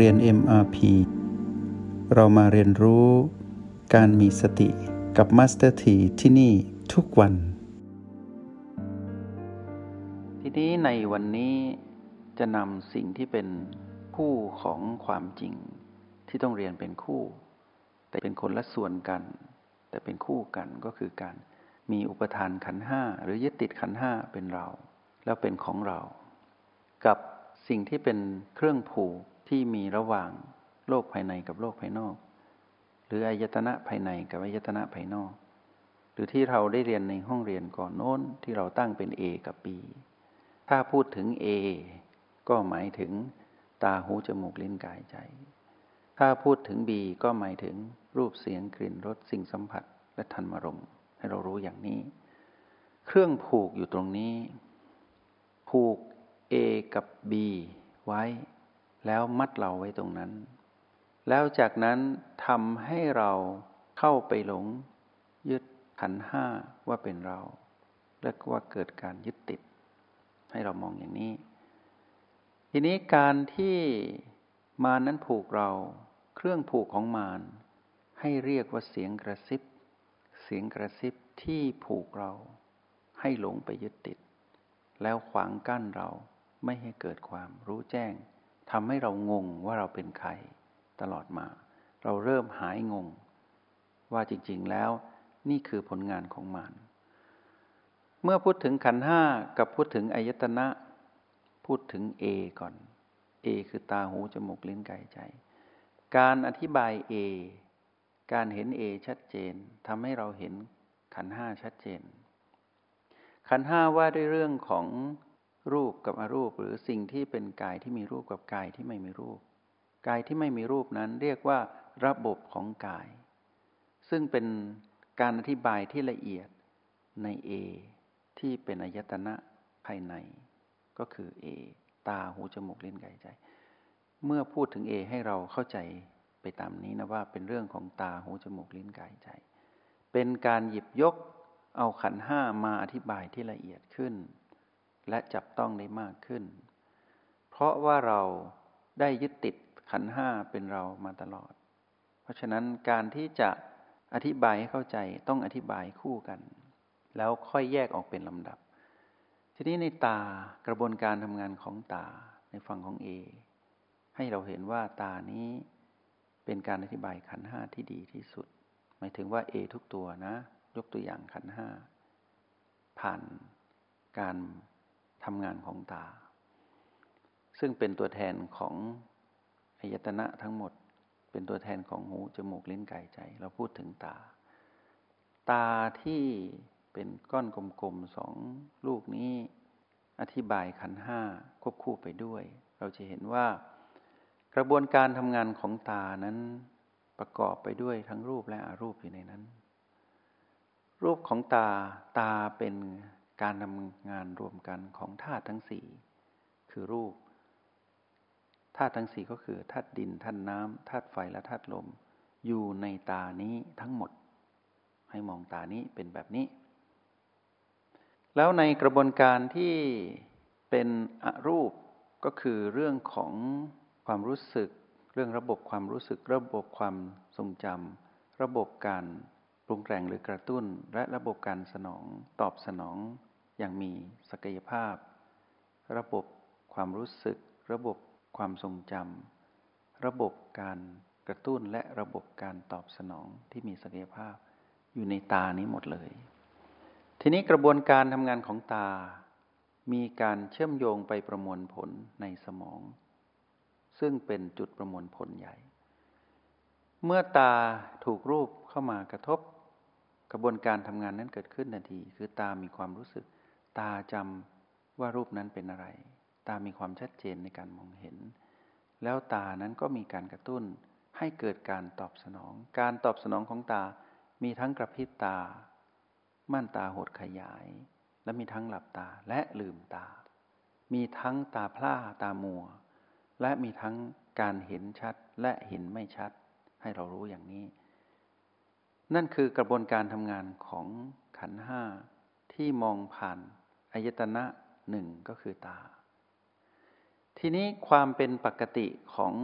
เรียน MRP เรามาเรียนรู้การมีสติกับ Master T ที่ที่นี่ทุกวัน ทีนี้ในวันนี้จะนำสิ่งที่เป็นคู่ของความจริง ที่ต้องเรียนเป็นคู่ แต่เป็นคนละส่วนกัน แต่เป็นคู่กันก็คือการมีอุปทานขันห้าหรือยึดติดขันห้าเป็นเรา แล้วเป็นของเรา กับสิ่งที่เป็นเครื่องผูก ที่มีระหว่างโลกภายในกับโลกภายนอก หรืออายตนะภายในกับอายตนะภายนอก หรือที่เราได้เรียนในห้องเรียนก่อนโน้นที่เราตั้งเป็น A กับ B ถ้าพูดถึง A ก็หมายถึงตาหูจมูกลิ้นกายใจ ถ้าพูดถึง B ก็หมายถึงรูปเสียงกลิ่นรสสิ่งสัมผัสและธรรมรมให้เรารู้อย่างนี้ เครื่องผูกอยู่ตรงนี้ ผูก A กับ B ไว้ แล้วมัดเราไว้ตรงนั้น แล้วจากนั้นทำให้เราเข้าไปหลง ยึดขันห้าว่าเป็นเรา และว่าเกิดการยึดติด ให้เรามองอย่างนี้ ทีนี้การที่มานั้นผูกเรา เครื่องผูกของมารให้เรียกว่าเสียงกระซิบ เสียงกระซิบที่ผูกเรา ให้หลงไปยึดติด แล้วขวางกั้นเราไม่ให้เกิดความรู้แจ้ง ทำให้เรางงว่าเราเป็นใครตลอดมา เราเริ่มหายงง ว่าจริงๆแล้วนี่คือผลงานของมันเมื่อพูดถึงขันห้ากับพูดถึงอายตนะ พูดถึงเอก่อน เอคือตาหูจมูกลิ้นกายใจ การอธิบายเอการเห็นเอชัดเจนทำให้เราเห็นขันห้าชัดเจน ขันห้าว่าด้วยเรื่องของ รูปกับอรูปหรือสิ่งที่เป็นกายที่มีรูปกับกายที่ไม่มีรูป กายที่ไม่มีรูปนั้นเรียกว่าระบบของกาย ซึ่งเป็นการอธิบายที่ละเอียดในเอที่เป็นอายตนะภายใน ก็คือเอตาหูจมูกลิ้นกายใจ เมื่อพูดถึงเอให้เราเข้าใจไปตามนี้นะว่าเป็นเรื่องของตาหูจมูกลิ้นกายใจ เป็นการหยิบยกเอาขันห้ามาอธิบายที่ละเอียดขึ้น และจับต้องได้มากขึ้น เพราะว่าเราได้ยึดติดขันห้าเป็นเรามาตลอด เพราะฉะนั้นการที่จะอธิบายให้เข้าใจต้องอธิบายคู่กัน แล้วค่อยแยกออกเป็นลำดับ ทีนี้ในตากระบวนการทำงานของตาในฝั่งของเอให้เราเห็นว่าตานี้เป็นการอธิบายขันห้าที่ดีที่สุด หมายถึงว่าเอทุกตัวนะ ยกตัวอย่างขันห้าผ่านการ ทำงานของตา ซึ่งเป็นตัวแทนของอายตนะทั้งหมด เป็นตัวแทนของหูจมูกลิ้นกายใจ เราพูดถึงตา ตาที่เป็นก้อนกลมๆสองลูกนี้ อธิบายขันห้าควบคู่ไปด้วย เราจะเห็นว่ากระบวนการทำงานของตานั้นประกอบไปด้วยทั้งรูปและอรูปอยู่ในนั้น รูปของตาตาเป็น การทำงานรวมกันของธาตุทั้งสี่คือรูปธาตุทั้งสี่ก็คือธาตุดินธาตุน้ำธาตุไฟและธาตุลม อยู่ในตานี้ทั้งหมด ให้มองตานี้เป็นแบบนี้ แล้วในกระบวนการที่เป็นอรูปก็คือเรื่องของความรู้สึก เรื่องระบบความรู้สึก ระบบความทรงจำระบบการปรุงแต่งหรือกระตุ้น และระบบการสนองตอบสนอง อย่างมีศักยภาพ ระบบความรู้สึก ระบบความทรงจำระบบการกระตุ้นและระบบการตอบสนองที่มีศักยภาพอยู่ในตานี้หมดเลย ทีนี้กระบวนการทำงานของตา มีการเชื่อมโยงไปประมวลผลในสมอง ซึ่งเป็นจุดประมวลผลใหญ่ เมื่อตาถูกรูปเข้ามากระทบ กระบวนการทำงานนั้นเกิดขึ้นทันที คือตามีความรู้สึก ตาจำว่ารูปนั้นเป็นอะไร ตามีความชัดเจนในการมองเห็น แล้วตานั้นก็มีการกระตุ้นให้เกิดการตอบสนอง การตอบสนองของตา มีทั้งกระพริบตา ม่านตาหดขยาย และมีทั้งหลับตาและลืมตา มีทั้งตาพร่าตามัว และมีทั้งการเห็นชัดและเห็นไม่ชัด ให้เรารู้อย่างนี้ นั่นคือกระบวนการทำงานของขันห้าที่มองผ่าน อายตนะหนึ่งก็คือตา ทีนี้ความเป็นปกติของ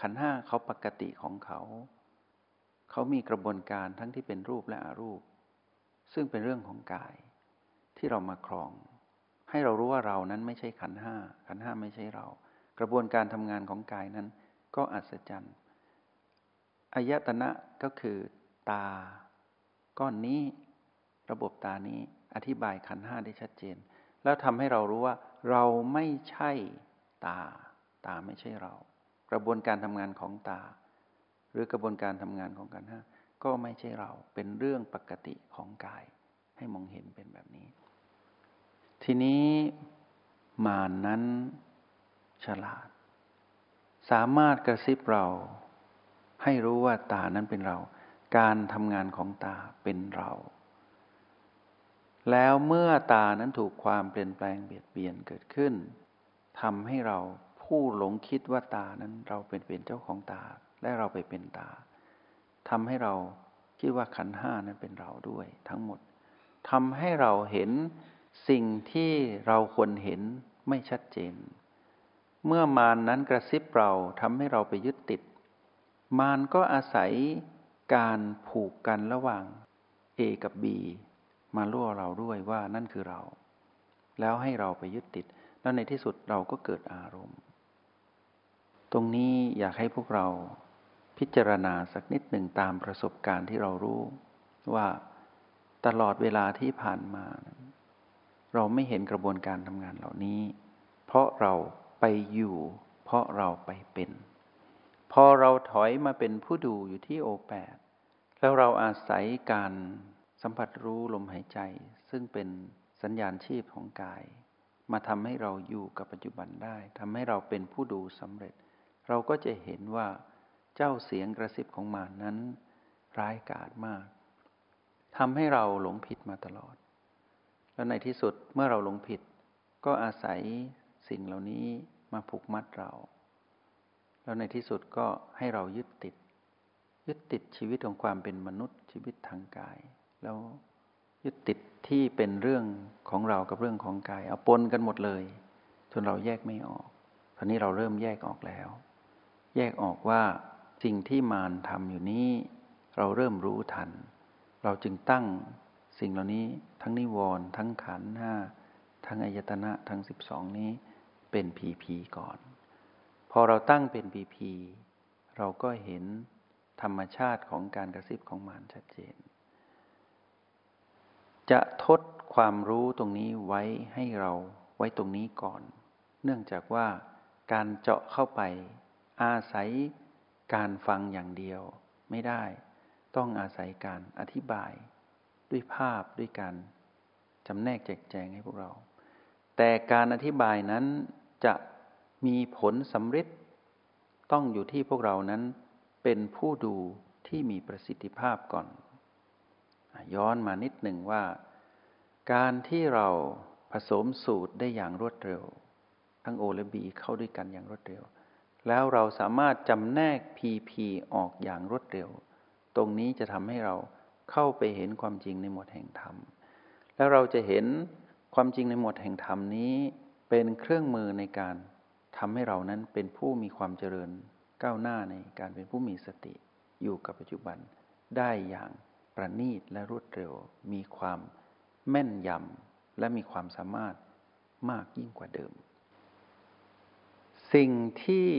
ขันห้าเขาปกติของเขา เขามีกระบวนการทั้งที่เป็นรูปและอรูป ซึ่งเป็นเรื่องของกายที่เรามาครอง ให้เรารู้ว่าเรานั้นไม่ใช่ขันห้าขันห้าไม่ใช่เรา กระบวนการทำงานของกายนั้นก็อัศจรรย์อายตนะก็คือตา ก้อนนี้ ระบบตานี้ อธิบายขันห้าได้ชัดเจน แล้วทำให้เรารู้ว่า เราไม่ใช่ตา ตาไม่ใช่เรา กระบวนการทำงานของตา หรือกระบวนการทำงานของขันห้าก็ไม่ใช่เราเป็นเรื่องปกติของกาย ให้มองเห็นเป็นแบบนี้ ทีนี้มานนั้นฉลาด สามารถกระซิบเรา ให้รู้ว่าตานั้นเป็นเรา การทำงานของตาเป็นเรา แล้วเมื่อตานั้นถูกความเปลี่ยนแปลงเบียดเบียนเกิดขึ้นทำให้เราผู้หลงคิดว่าตานั้นเราเป็นเป็นเจ้าของตาและเราไปเป็นตาทำให้เราคิดว่าขันห้านั้นเป็นเราด้วยทั้งหมดทำให้เราเห็นสิ่งที่เราควรเห็นไม่ชัดเจน เมื่อมานนั้นกระซิบเราทำให้เราไปยึดติด มารก็อาศัยการผูกกันระหว่าง A กับ B มาล่วเราด้วยว่านั่นคือเรา แล้วให้เราไปยึดติด แล้วในที่สุดเราก็เกิดอารมณ์ ตรงนี้อยากให้พวกเราพิจารณาสักนิดหนึ่งตามประสบการณ์ที่เรารู้ ว่าตลอดเวลาที่ผ่านมา เราไม่เห็นกระบวนการทำงานเหล่านี้ เพราะเราไปอยู่ เพราะเราไปเป็น พอเราถอยมาเป็นผู้ดูอยู่ที่โอแปดแล้วเราอาศัยการ สัมผัสรู้ลมหายใจ ซึ่งเป็นสัญญาณชีพของกาย มาทำให้เราอยู่กับปัจจุบันได้ทำให้เราเป็นผู้ดูสำเร็จ เราก็จะเห็นว่าเจ้าเสียงกระซิบของมานั้น ร้ายกาจมากทำให้เราหลงผิดมาตลอด แล้วในที่สุดเมื่อเราหลงผิด ก็อาศัยสิ่งเหล่านี้มาผูกมัดเรา แล้วในที่สุดก็ให้เรายึดติด ยึดติดชีวิตของความเป็นมนุษย์ชีวิตทางกาย แล้วยึดติดที่เป็นเรื่องของเรากับเรื่องของกายเอาปนกันหมดเลย จนเราแยกไม่ออกตอนนี้เราเริ่มแยกออกแล้ว แยกออกว่าสิ่งที่มารทำอยู่นี้ เราเริ่มรู้ทัน เราจึงตั้งสิ่งเหล่านี้ทั้งนิวรณ์ทั้งขันห้าทั้งอายตนะทั้งสิบสองนี้เป็นผีผีก่อน พอเราตั้งเป็นปีพีเราก็เห็นธรรมชาติของการกระซิบของมารชัดเจน จะทดความรู้ตรงนี้ไว้ให้เราไว้ตรงนี้ก่อน เนื่องจากว่าการเจาะเข้าไป อาศัยการฟังอย่างเดียวไม่ได้ ต้องอาศัยการอธิบาย ด้วยภาพด้วยการจำแนกแจกแจงให้พวกเรา แต่การอธิบายนั้นจะมีผลสำเร็จต้องอยู่ที่พวกเรานั้นเป็นผู้ดูที่มีประสิทธิภาพก่อน ย้อนมานิดหนึ่งว่า การที่เราผสมสูตรได้อย่างรวดเร็ว ทั้งโอและบีเข้าด้วยกันอย่างรวดเร็ว แล้วเราสามารถจำแนกพีพีออกอย่างรวดเร็ว ตรงนี้จะทำให้เราเข้าไปเห็นความจริงในหมวดแห่งธรรม แล้วเราจะเห็นความจริงในหมวดแห่งธรรมนี้ เป็นเครื่องมือในการทำให้เรานั้นเป็นผู้มีความเจริญก้าวหน้าในการเป็นผู้มีสติอยู่กับปัจจุบันได้อย่าง ประณีตและรวดเร็ว มีความแม่นยำและมีความสามารถมากยิ่งกว่าเดิม สิ่งที่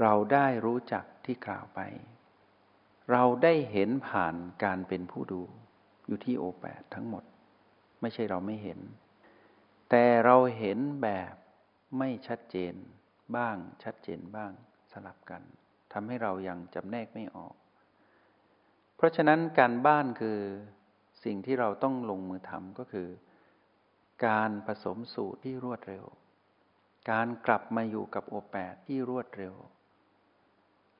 เราได้รู้จักที่กล่าวไป เราได้เห็นผ่านการเป็นผู้ดูอยู่ที่โอแปดทั้งหมด ไม่ใช่เราไม่เห็น แต่เราเห็นแบบไม่ชัดเจนบ้างชัดเจนบ้างสลับกันทำให้เรายังจำแนกไม่ออก เพราะฉะนั้นการบ้านคือสิ่งที่เราต้องลงมือทำก็คือ การผสมสูตรที่รวดเร็ว การกลับมาอยู่กับโอแปดที่รวดเร็ว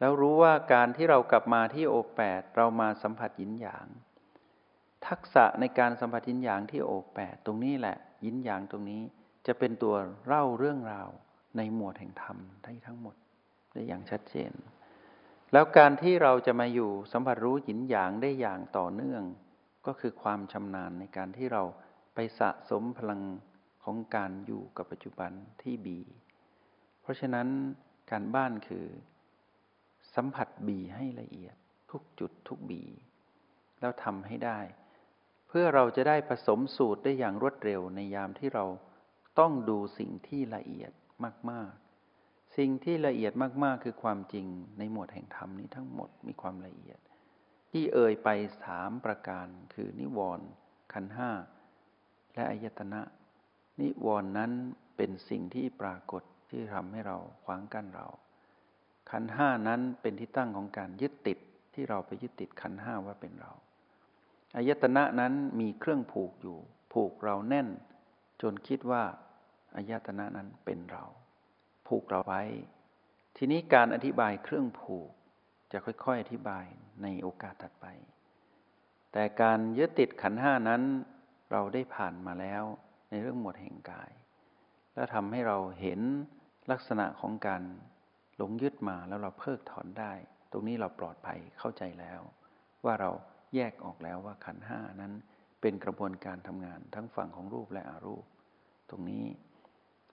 แล้วรู้ว่าการที่เรากลับมาที่โอแปดเรามาสัมผัสยินหยาง ทักษะในการสัมผัสยินหยางที่โอแปดตรงนี้แหละ ยินหยางตรงนี้จะเป็นตัวเล่าเรื่องราวในหมวดแห่งธรรมได้ทั้งหมดได้อย่างชัดเจน แล้วการที่เราจะมาอยู่สัมผัสรู้หยินหยางได้อย่างต่อเนื่อง ก็คือความชำนาญในการที่เราไปสะสมพลังของการอยู่กับปัจจุบันที่บี เพราะฉะนั้นการบ้านคือ สัมผัสบีให้ละเอียดทุกจุดทุกบี แล้วทำให้ได้ เพื่อเราจะได้ผสมสูตรได้อย่างรวดเร็วในยามที่เราต้องดูสิ่งที่ละเอียดมาก ๆ สิ่งที่ละเอียดมากๆ คือความจริงในหมวดแห่งธรรมนี้ทั้งหมดมีความละเอียด ที่เอ่ยไปสามประการคือนิวรณ์ขันห้าและอายตนะ นิวรณ์นั้นเป็นสิ่งที่ปรากฏที่ทำให้เราขวางกั้นเรา ขันห้านั้นเป็นที่ตั้งของการยึดติดที่เราไปยึดติดขันห้าว่าเป็นเราอายตนะนั้นมีเครื่องผูกอยู่ ผูกเราแน่น จนคิดว่าอายตนะนั้นเป็นเรา ผูกเราไว้ ทีนี้การอธิบายเครื่องผูกจะค่อยๆ อธิบายในโอกาสถัดไป แต่การยึดติดขันห้านั้น เราได้ผ่านมาแล้วในเรื่องหมวดแห่งกาย แล้วทำให้เราเห็นลักษณะของการหลงยึดมาแล้วเราเพิกถอนได้ ตรงนี้เราปลอดภัยเข้าใจแล้ว ว่าเราแยกออกแล้วว่าขันห้านั้นเป็นกระบวนการทำงานทั้งฝั่งของรูปและอรูป ตรงนี้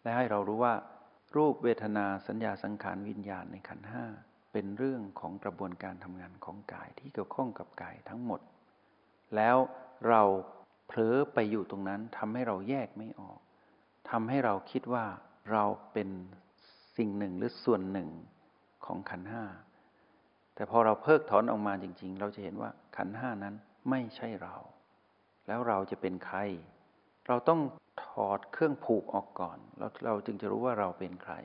และให้เรารู้ว่า รูปเวทนาสัญญาสังขารวิญญาณในขันห้าเป็นเรื่องของกระบวนการทำงานของกายที่เกี่ยวข้องกับกายทั้งหมด แล้วเราเผลอไปอยู่ตรงนั้นทำให้เราแยกไม่ออกทำให้เราคิดว่าเราเป็นสิ่งหนึ่งหรือส่วนหนึ่งของขันห้าแต่พอเราเพิกถอนออกมาจริง ๆ เราจะเห็นว่าขันห้านั้นไม่ใช่เรา แล้วเราจะเป็นใคร เราต้อง ถอดเครื่องผูกออกก่อนแล้วเราจึงจะรู้ว่าเราเป็นใคร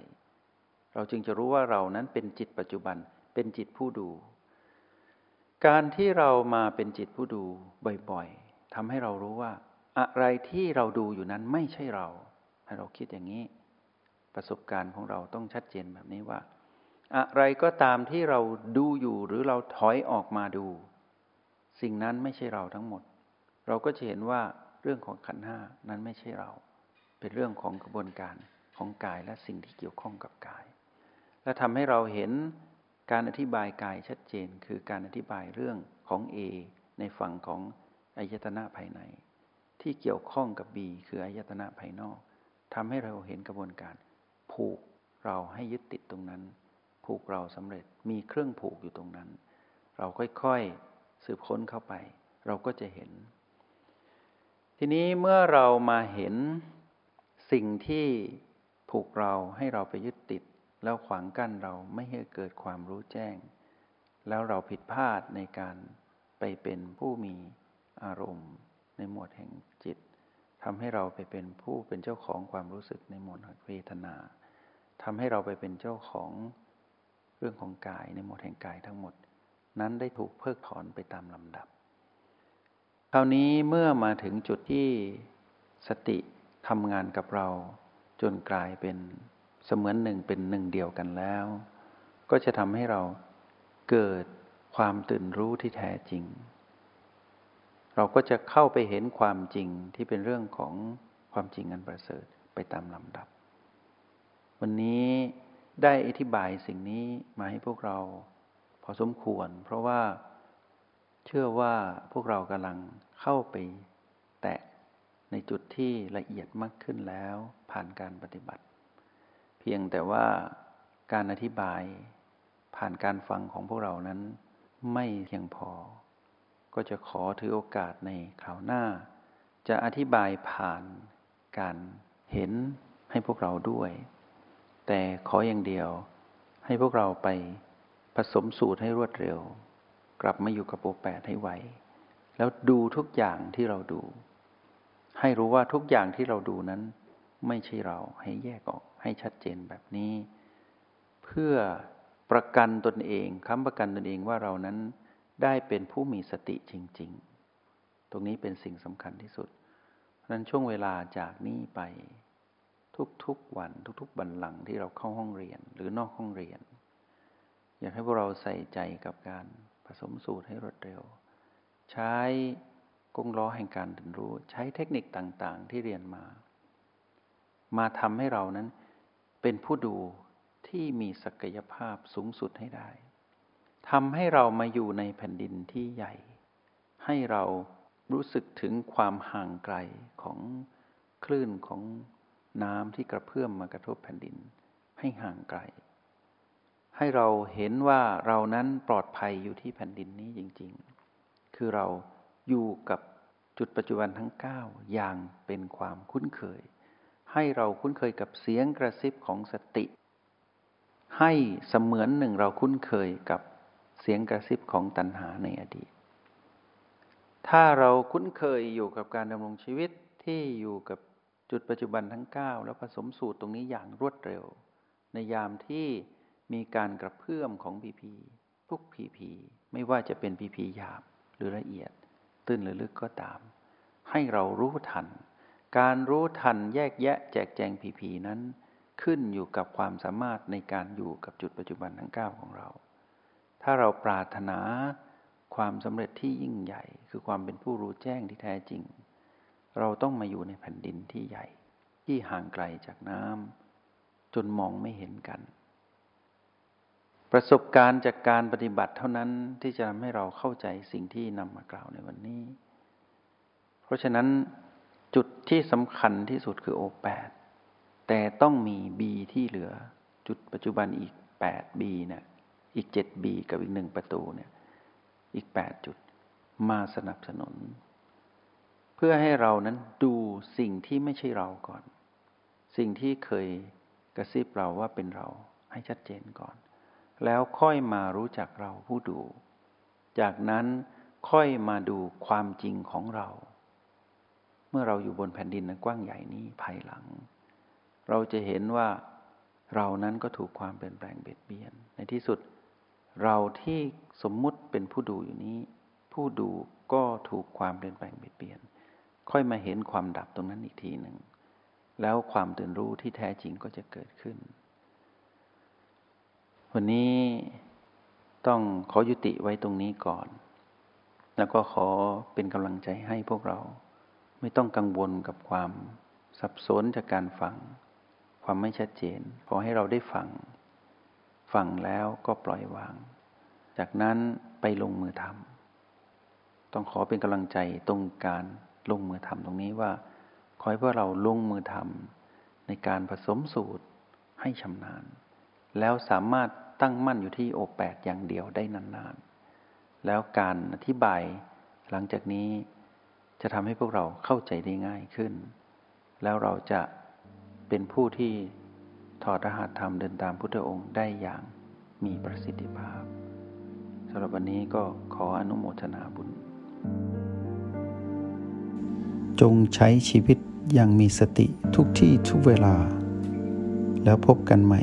เราจึงจะรู้ว่าเรานั้นเป็นจิตปัจจุบันเป็นจิตผู้ดู การที่เรามาเป็นจิตผู้ดูบ่อยๆทำให้เรารู้ว่า อะไรที่เราดูอยู่นั้นไม่ใช่เรา ให้เราคิดอย่างนี้ ประสบการณ์ของเราต้องชัดเจนแบบนี้ว่า อะไรก็ตามที่เราดูอยู่หรือเราถอยออกมาดู สิ่งนั้นไม่ใช่เราทั้งหมด เราก็จะเห็นว่า เรื่องของขันห้านั้นไม่ใช่เรา เป็นเรื่องของกระบวนการของกายและสิ่งที่เกี่ยวข้องกับกาย และทำให้เราเห็นการอธิบายกายชัดเจน คือการอธิบายเรื่องของ A ในฝั่งของอายตนะภายใน ที่เกี่ยวข้องกับ B คืออายตนะภายนอกทำให้เราเห็นกระบวนการ ผูกเราให้ยึดติดตรงนั้น ผูกเราสำเร็จมีเครื่องผูกอยู่ตรงนั้น เราค่อยๆสืบค้นเข้าไป เราก็จะเห็น ทีนี้เมื่อเรามาเห็นสิ่งที่ผูกเราให้เราไปยึดติด แล้วขวางกั้นเราไม่ให้เกิดความรู้แจ้ง แล้วเราผิดพลาดในการไปเป็นผู้มีอารมณ์ในหมวดแห่งจิตทำให้เราไปเป็นผู้เป็นเจ้าของความรู้สึกในหมวดเวทนาทำให้เราไปเป็นเจ้าของเรื่องของกายในหมวดแห่งกายทั้งหมด นั้นได้ถูกเพิกถอนไปตามลำดับ คราวนี้เมื่อมาถึงจุดที่สติทำงานกับเรา จนกลายเป็นเสมือนหนึ่งเป็นหนึ่งเดียวกันแล้ว ก็จะทำให้เราเกิดความตื่นรู้ที่แท้จริง เราก็จะเข้าไปเห็นความจริงที่เป็นเรื่องของความจริงอันประเสริฐไปตามลำดับ วันนี้ได้อธิบายสิ่งนี้มาให้พวกเรา พอสมควร เพราะว่า เชื่อว่าพวกเรากำลังเข้าไปแตะในจุดที่ละเอียดมากขึ้นแล้วผ่านการปฏิบัติ เพียงแต่ว่าการอธิบายผ่านการฟังของพวกเรานั้นไม่เพียงพอ ก็จะขอถือโอกาสในคราวหน้า จะอธิบายผ่านการเห็นให้พวกเราด้วย แต่ขออย่างเดียวให้พวกเราไปผสมสูตรให้รวดเร็ว กลับมาอยู่กับโอแปดให้ไวแล้วดูทุกอย่างที่เราดู ให้รู้ว่าทุกอย่างที่เราดูนั้น ไม่ใช่เราให้แยกออกให้ชัดเจนแบบนี้ เพื่อประกันตนเองค้ำประกันตนเองว่าเรานั้นได้เป็นผู้มีสติจริง ๆ ตรงนี้เป็นสิ่งสำคัญที่สุดนั้นช่วงเวลาจากนี้ไป ทุกๆวันทุกๆบันหลังที่เราเข้าห้องเรียนหรือนอกห้องเรียน อยากให้พวกเราใส่ใจกับการ ผสมสูตรให้รวดเร็ว ใช้กงล้อแห่งการเรียนรู้ ใช้เทคนิคต่างๆ ที่เรียนมา มาทำให้เรานั้นเป็นผู้ดูที่มีศักยภาพสูงสุดให้ได้ทำให้เรามาอยู่ในแผ่นดินที่ใหญ่ ให้เรารู้สึกถึงความห่างไกลของคลื่นของน้ำที่กระเพื่อมมากระทบแผ่นดิน ให้ห่างไกล ให้เราเห็นว่าเรานั้นปลอดภัยอยู่ที่แผ่นดินนี้จริง ๆ คือเราอยู่กับจุดปัจจุบันทั้ง 9 อย่างเป็นความคุ้นเคย ให้เราคุ้นเคยกับเสียงกระซิบของสติ ให้เสมือนหนึ่งเราคุ้นเคยกับเสียงกระซิบของตัณหาในอดีต ถ้าเราคุ้นเคยอยู่กับการดำรงชีวิตที่อยู่กับจุดปัจจุบันทั้ง 9 แล้วผสมสูตรตรงนี้อย่างรวดเร็ว ในยามที่ มีการกระเพื่อมของพีพีทุกพีพีไม่ว่าจะเป็นพีพีหยาบหรือละเอียด ตื้นหรือลึกก็ตาม ให้เรารู้ทัน การรู้ทันแยกแยะแจกแจงพีพีนั้น ขึ้นอยู่กับความสามารถในการอยู่กับจุดปัจจุบันทั้ง9ของเรา ถ้าเราปรารถนาความสำเร็จที่ยิ่งใหญ่ คือความเป็นผู้รู้แจ้งที่แท้จริง เราต้องมาอยู่ในแผ่นดินที่ใหญ่ ที่ห่างไกลจากน้ำจนมองไม่เห็นกัน ประสบการณ์จากการปฏิบัติเท่านั้นที่จะทำให้เราเข้าใจสิ่งที่นำมากล่าวในวันนี้ เพราะฉะนั้นจุดที่สำคัญที่สุดคือโอแปดแต่ต้องมีบีที่เหลือ จุดปัจจุบันอีกแปดบีเนี่ยอีกเจ็ดบีกับอีกหนึ่งประตูเนี่ยอีกแปดจุดมาสนับสนุน เพื่อให้เรานั้นดูสิ่งที่ไม่ใช่เราก่อน สิ่งที่เคยกระซิบเราว่าเป็นเราให้ชัดเจนก่อน แล้วค่อยมารู้จักเราผู้ดู จากนั้นค่อยมาดูความจริงของเรา เมื่อเราอยู่บนแผ่นดินนั้นกว้างใหญ่นี้ภายหลัง เราจะเห็นว่าเรานั้นก็ถูกความเปลี่ยนแปลงเบียดเบียน ในที่สุด เราที่สมมุติเป็นผู้ดูอยู่นี้ ผู้ดูก็ถูกความเปลี่ยนแปลงเบียดเบียน ค่อยมาเห็นความดับตรงนั้นอีกทีหนึ่ง แล้วความตื่นรู้ที่แท้จริงก็จะเกิดขึ้น วันนี้ต้องขอยุติไว้ตรงนี้ก่อน แล้วก็ขอเป็นกำลังใจให้พวกเรา ไม่ต้องกังวลกับความสับสนจากการฟัง ความไม่ชัดเจน ขอให้เราได้ฟัง ฟังแล้วก็ปล่อยวาง จากนั้นไปลงมือทำต้องขอเป็นกำลังใจตรงการลงมือทำตรงนี้ว่า ขอให้พวกเราลงมือทำในการผสมสูตรให้ชำนาญ แล้วสามารถตั้งมั่นอยู่ที่โอแปดอย่างเดียวได้นานๆ แล้วการอธิบายหลังจากนี้จะทำให้พวกเราเข้าใจได้ง่ายขึ้น แล้วเราจะเป็นผู้ที่ถอดรหัสธรรมเดินตามพุทธองค์ได้อย่างมีประสิทธิภาพสำหรับวันนี้ก็ขออนุโมทนาบุญ จงใช้ชีวิตอย่างมีสติทุกที่ทุกเวลา แล้วพบกันใหม่